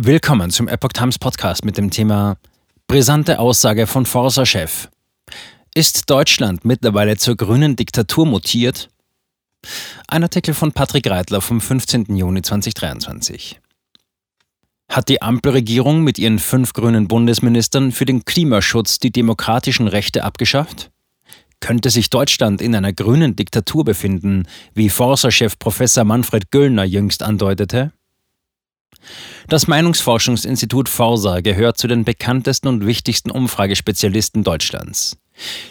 Willkommen zum Epoch Times Podcast mit dem Thema Brisante Aussage von Forsa-Chef. Ist Deutschland mittlerweile zur grünen Diktatur mutiert? Ein Artikel von Patrick Reitler vom 15. Juni 2023. Hat die Ampelregierung mit ihren fünf grünen Bundesministern für den Klimaschutz die demokratischen Rechte abgeschafft? Könnte sich Deutschland in einer grünen Diktatur befinden, wie Forsa-Chef Professor Manfred Göllner jüngst andeutete? Das Meinungsforschungsinstitut Forsa gehört zu den bekanntesten und wichtigsten Umfragespezialisten Deutschlands.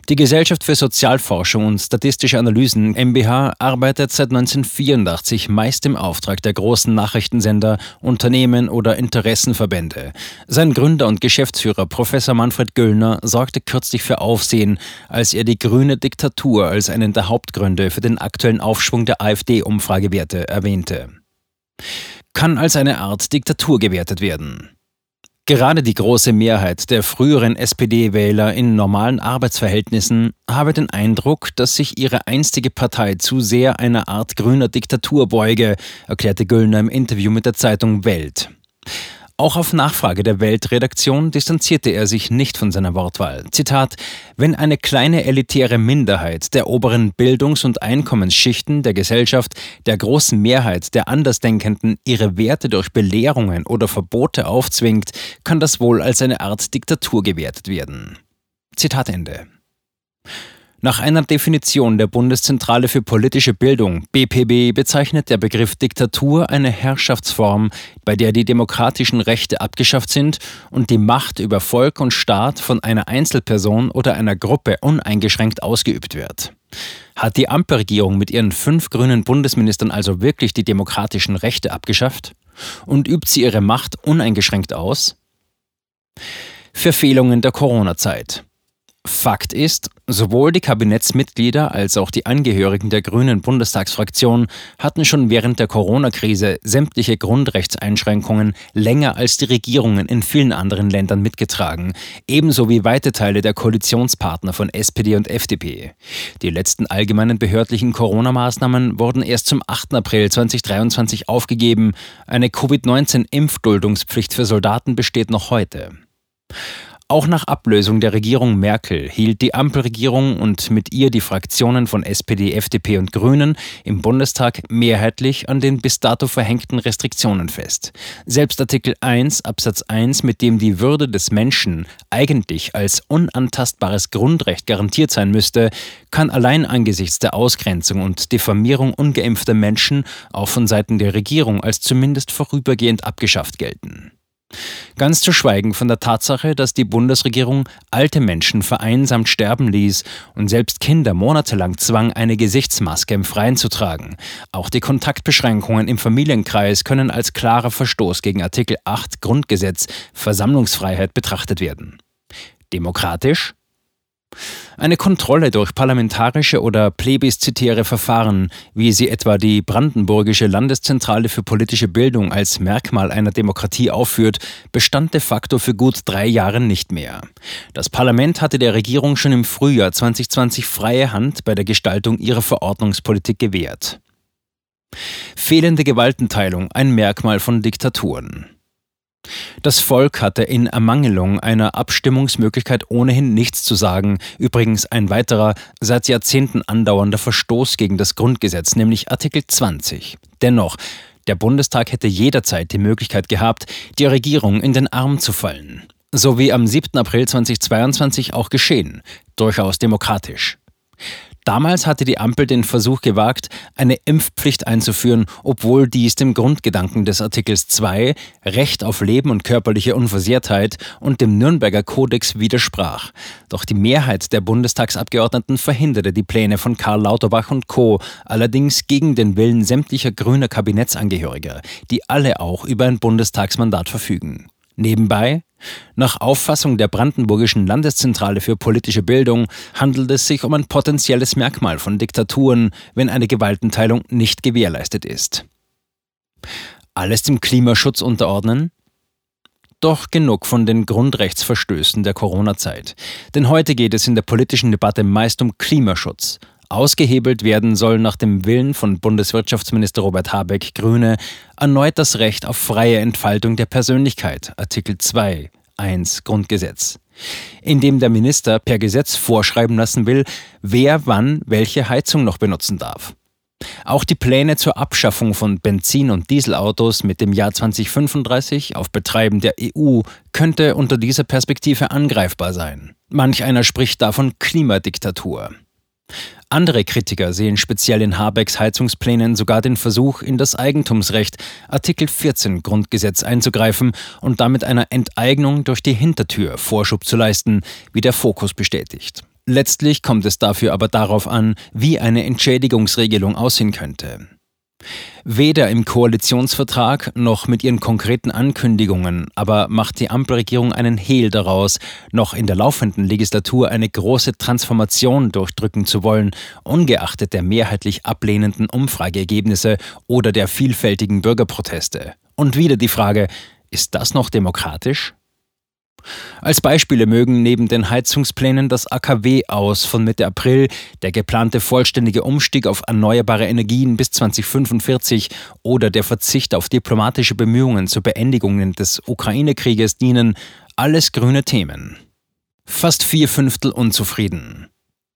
Die Gesellschaft für Sozialforschung und Statistische Analysen MBH arbeitet seit 1984 meist im Auftrag der großen Nachrichtensender, Unternehmen oder Interessenverbände. Sein Gründer und Geschäftsführer Professor Manfred Göllner sorgte kürzlich für Aufsehen, als er die grüne Diktatur als einen der Hauptgründe für den aktuellen Aufschwung der AfD-Umfragewerte erwähnte kann als eine Art Diktatur gewertet werden. Gerade die große Mehrheit der früheren SPD-Wähler in normalen Arbeitsverhältnissen habe den Eindruck, dass sich ihre einstige Partei zu sehr einer Art grüner Diktatur beuge, erklärte Güllner im Interview mit der Zeitung Welt. Auch auf Nachfrage der Weltredaktion distanzierte er sich nicht von seiner Wortwahl. Zitat: Wenn eine kleine elitäre Minderheit der oberen Bildungs- und Einkommensschichten der Gesellschaft der großen Mehrheit der Andersdenkenden ihre Werte durch Belehrungen oder Verbote aufzwingt, kann das wohl als eine Art Diktatur gewertet werden. Zitat Ende. Nach einer Definition der Bundeszentrale für politische Bildung BPB bezeichnet der Begriff Diktatur eine Herrschaftsform, bei der die demokratischen Rechte abgeschafft sind und die Macht über Volk und Staat von einer Einzelperson oder einer Gruppe uneingeschränkt ausgeübt wird. Hat die Ampelregierung mit ihren fünf grünen Bundesministern also wirklich die demokratischen Rechte abgeschafft? Und übt sie ihre Macht uneingeschränkt aus? Verfehlungen der Corona-Zeit. Fakt ist, sowohl die Kabinettsmitglieder als auch die Angehörigen der Grünen Bundestagsfraktion hatten schon während der Corona-Krise sämtliche Grundrechtseinschränkungen länger als die Regierungen in vielen anderen Ländern mitgetragen, ebenso wie weite Teile der Koalitionspartner von SPD und FDP. Die letzten allgemeinen behördlichen Corona-Maßnahmen wurden erst zum 8. April 2023 aufgegeben. Eine Covid-19-Impfduldungspflicht für Soldaten besteht noch heute. Auch nach Ablösung der Regierung Merkel hielt die Ampelregierung und mit ihr die Fraktionen von SPD, FDP und Grünen im Bundestag mehrheitlich an den bis dato verhängten Restriktionen fest. Selbst Artikel 1 Absatz 1, mit dem die Würde des Menschen eigentlich als unantastbares Grundrecht garantiert sein müsste, kann allein angesichts der Ausgrenzung und Diffamierung ungeimpfter Menschen auch von Seiten der Regierung als zumindest vorübergehend abgeschafft gelten. Ganz zu schweigen von der Tatsache, dass die Bundesregierung alte Menschen vereinsamt sterben ließ und selbst Kinder monatelang zwang, eine Gesichtsmaske im Freien zu tragen. Auch die Kontaktbeschränkungen im Familienkreis können als klarer Verstoß gegen Artikel 8 Grundgesetz Versammlungsfreiheit betrachtet werden. Demokratisch? Eine Kontrolle durch parlamentarische oder plebiszitäre Verfahren, wie sie etwa die Brandenburgische Landeszentrale für politische Bildung als Merkmal einer Demokratie aufführt, bestand de facto für gut drei Jahre nicht mehr. Das Parlament hatte der Regierung schon im Frühjahr 2020 freie Hand bei der Gestaltung ihrer Verordnungspolitik gewährt. Fehlende Gewaltenteilung ein Merkmal von Diktaturen. Das Volk hatte in Ermangelung einer Abstimmungsmöglichkeit ohnehin nichts zu sagen. Übrigens ein weiterer, seit Jahrzehnten andauernder Verstoß gegen das Grundgesetz, nämlich Artikel 20. Dennoch, der Bundestag hätte jederzeit die Möglichkeit gehabt, die Regierung in den Arm zu fallen. So wie am 7. April 2022 auch geschehen. Durchaus demokratisch. Damals hatte die Ampel den Versuch gewagt, eine Impfpflicht einzuführen, obwohl dies dem Grundgedanken des Artikels 2, Recht auf Leben und körperliche Unversehrtheit, und dem Nürnberger Kodex widersprach. Doch die Mehrheit der Bundestagsabgeordneten verhinderte die Pläne von Karl Lauterbach und Co., allerdings gegen den Willen sämtlicher grüner Kabinettsangehöriger, die alle auch über ein Bundestagsmandat verfügen. Nebenbei, nach Auffassung der Brandenburgischen Landeszentrale für politische Bildung handelt es sich um ein potenzielles Merkmal von Diktaturen, wenn eine Gewaltenteilung nicht gewährleistet ist. Alles dem Klimaschutz unterordnen? Doch genug von den Grundrechtsverstößen der Corona-Zeit. Denn heute geht es in der politischen Debatte meist um Klimaschutz, Ausgehebelt werden soll nach dem Willen von Bundeswirtschaftsminister Robert Habeck Grüne erneut das Recht auf freie Entfaltung der Persönlichkeit, Artikel 2, 1 Grundgesetz, indem der Minister per Gesetz vorschreiben lassen will, wer wann welche Heizung noch benutzen darf. Auch die Pläne zur Abschaffung von Benzin- und Dieselautos mit dem Jahr 2035 auf Betreiben der EU könnte unter dieser Perspektive angreifbar sein. Manch einer spricht davon Klimadiktatur. Andere Kritiker sehen speziell in Habecks Heizungsplänen sogar den Versuch, in das Eigentumsrecht Artikel 14 Grundgesetz einzugreifen und damit einer Enteignung durch die Hintertür Vorschub zu leisten, wie der Fokus bestätigt. Letztlich kommt es dafür aber darauf an, wie eine Entschädigungsregelung aussehen könnte. Weder im Koalitionsvertrag noch mit ihren konkreten Ankündigungen aber macht die Ampelregierung einen Hehl daraus, noch in der laufenden Legislatur eine große Transformation durchdrücken zu wollen, ungeachtet der mehrheitlich ablehnenden Umfrageergebnisse oder der vielfältigen Bürgerproteste. Und wieder die Frage, ist das noch demokratisch? Als Beispiele mögen neben den Heizungsplänen das AKW aus von Mitte April, der geplante vollständige Umstieg auf erneuerbare Energien bis 2045 oder der Verzicht auf diplomatische Bemühungen zur Beendigung des Ukraine-Krieges dienen, alles grüne Themen. Fast vier Fünftel unzufrieden.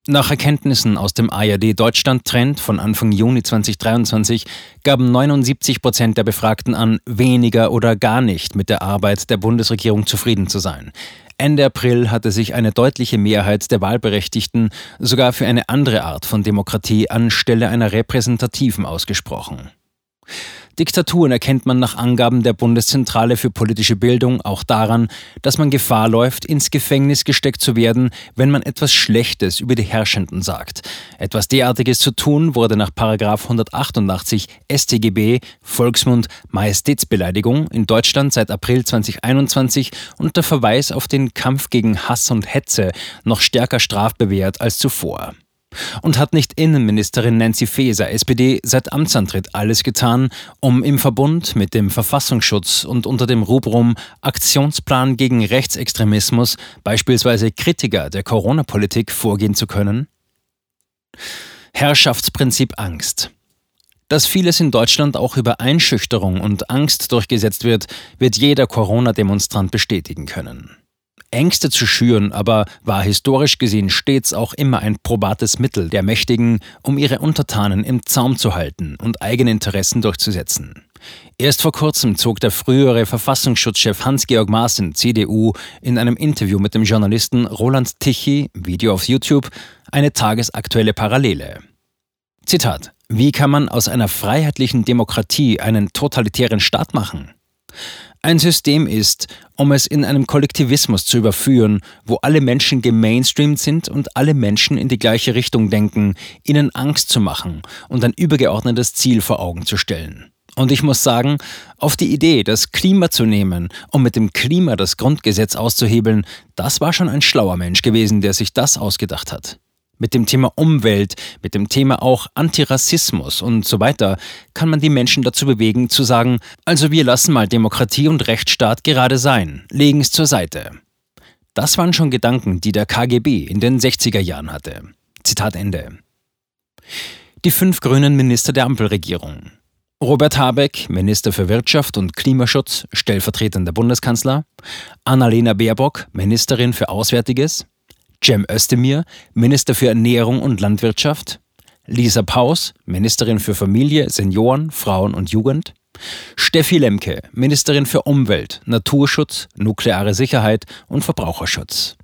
Nach Erkenntnissen aus dem ARD Deutschland Trend von Anfang Juni 2023 gaben 79 Prozent der Befragten an, weniger oder gar nicht mit der Arbeit der Bundesregierung zufrieden zu sein. Ende April hatte sich eine deutliche Mehrheit der Wahlberechtigten sogar für eine andere Art von Demokratie anstelle einer repräsentativen ausgesprochen. Diktaturen erkennt man nach Angaben der Bundeszentrale für politische Bildung auch daran, dass man Gefahr läuft, ins Gefängnis gesteckt zu werden, wenn man etwas Schlechtes über die Herrschenden sagt. Etwas derartiges zu tun wurde nach 188 StGB Volksmund Majestätsbeleidigung in Deutschland seit April 2021 unter Verweis auf den Kampf gegen Hass und Hetze noch stärker strafbewehrt als zuvor. Und hat nicht Innenministerin Nancy Faeser, SPD, seit Amtsantritt alles getan, um im Verbund mit dem Verfassungsschutz und unter dem Rubrum Aktionsplan gegen Rechtsextremismus beispielsweise Kritiker der Corona-Politik vorgehen zu können? Herrschaftsprinzip Angst. Dass vieles in Deutschland auch über Einschüchterung und Angst durchgesetzt wird, wird jeder Corona-Demonstrant bestätigen können. Ängste zu schüren aber war historisch gesehen stets auch immer ein probates Mittel der Mächtigen, um ihre Untertanen im Zaum zu halten und eigene Interessen durchzusetzen. Erst vor kurzem zog der frühere Verfassungsschutzchef Hans-Georg Maaßen, CDU, in einem Interview mit dem Journalisten Roland Tichy, Video auf YouTube, eine tagesaktuelle Parallele. Zitat: Wie kann man aus einer freiheitlichen Demokratie einen totalitären Staat machen? Ein System ist, um es in einem Kollektivismus zu überführen, wo alle Menschen gemainstreamt sind und alle Menschen in die gleiche Richtung denken, ihnen Angst zu machen und ein übergeordnetes Ziel vor Augen zu stellen. Und ich muss sagen, auf die Idee, das Klima zu nehmen, um mit dem Klima das Grundgesetz auszuhebeln, das war schon ein schlauer Mensch gewesen, der sich das ausgedacht hat mit dem Thema Umwelt, mit dem Thema auch Antirassismus und so weiter, kann man die Menschen dazu bewegen zu sagen, also wir lassen mal Demokratie und Rechtsstaat gerade sein, legen es zur Seite. Das waren schon Gedanken, die der KGB in den 60er Jahren hatte. Zitat Ende. Die fünf grünen Minister der Ampelregierung. Robert Habeck, Minister für Wirtschaft und Klimaschutz, stellvertretender Bundeskanzler. Annalena Baerbock, Ministerin für Auswärtiges. Cem Özdemir, Minister für Ernährung und Landwirtschaft, Lisa Paus, Ministerin für Familie, Senioren, Frauen und Jugend, Steffi Lemke, Ministerin für Umwelt, Naturschutz, nukleare Sicherheit und Verbraucherschutz.